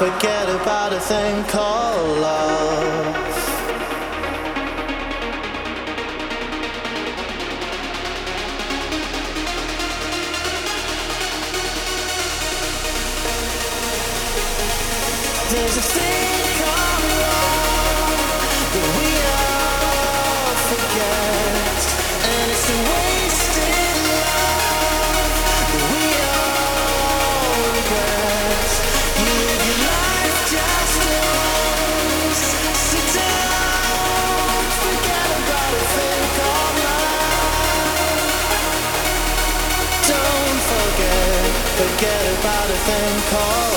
forget, about a thing called a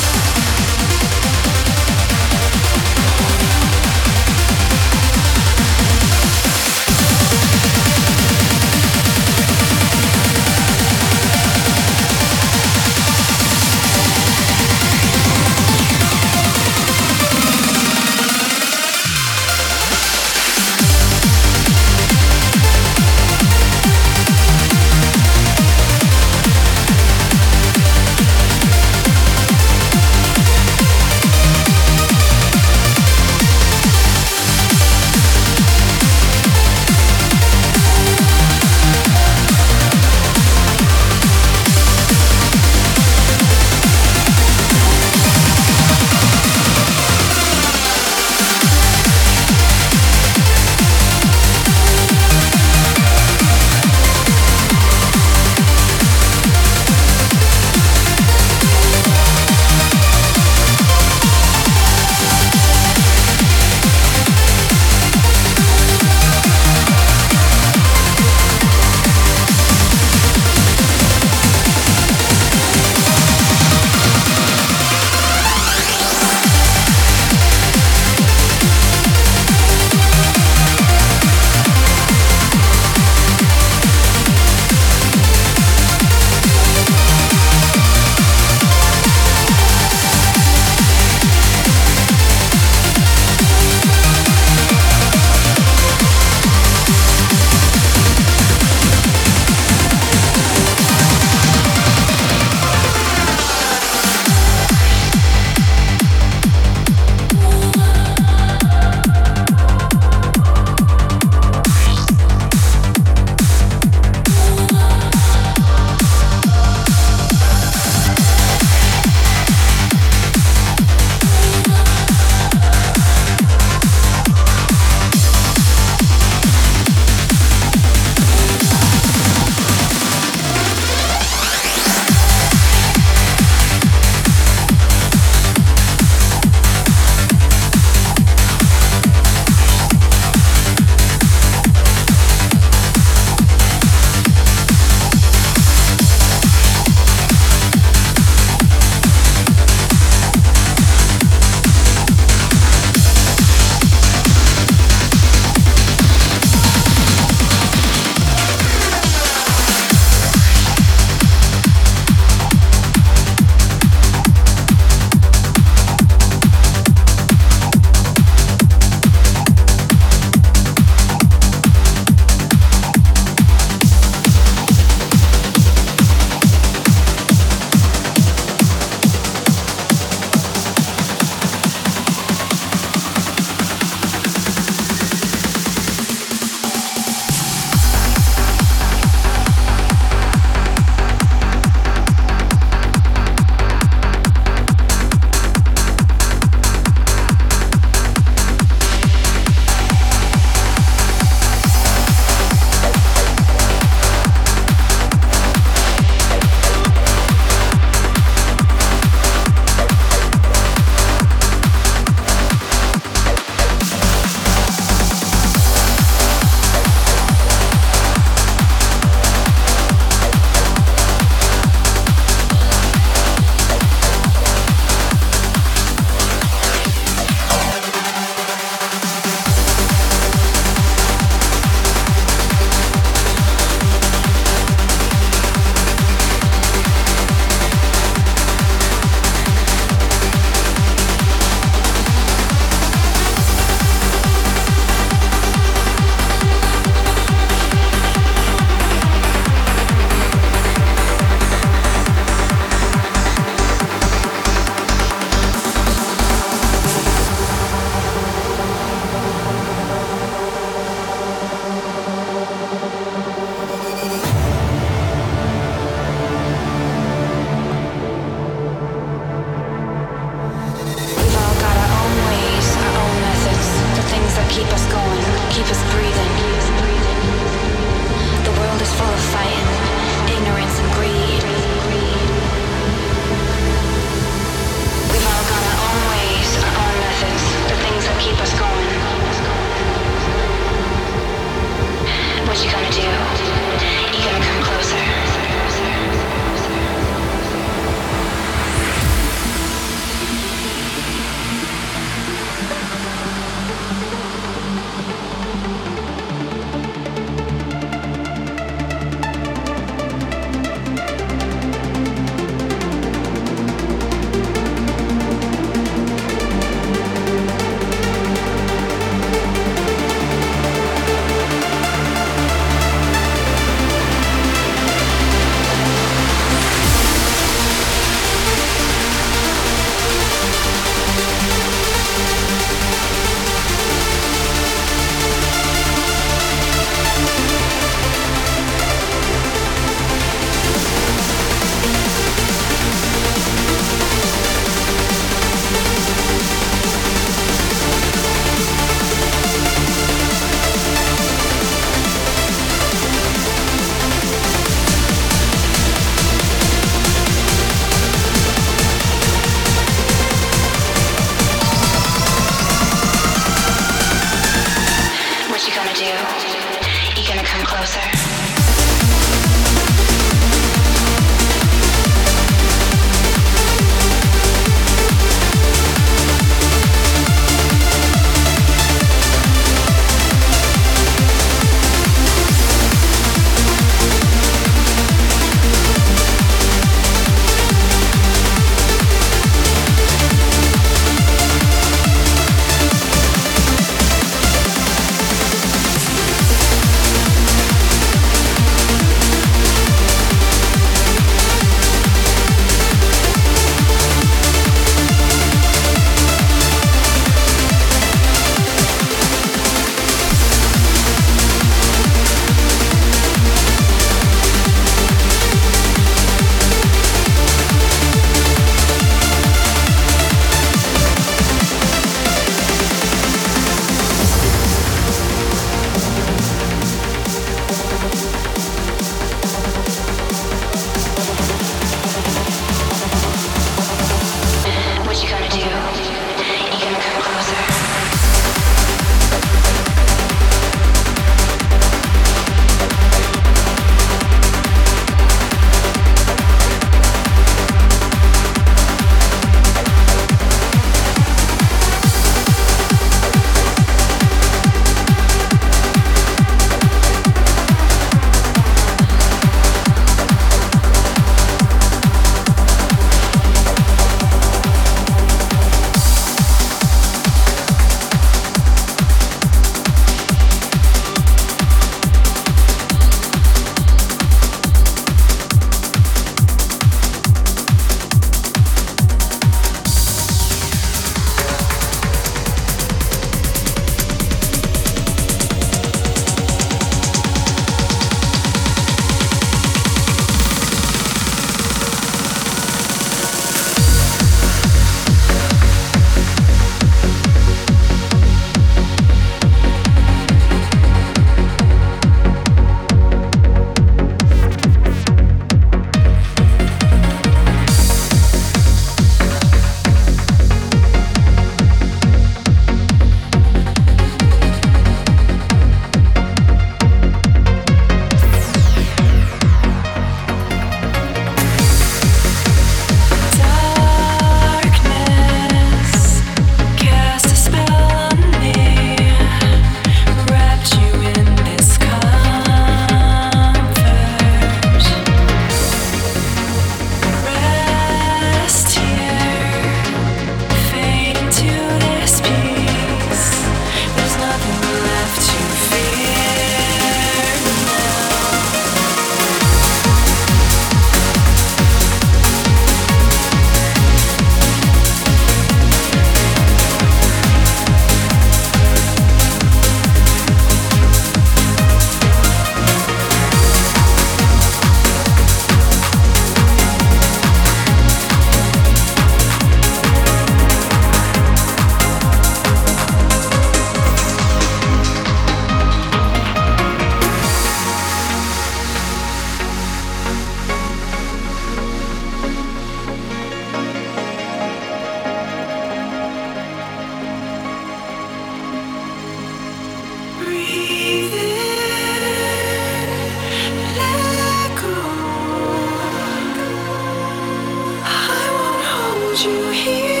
you hear?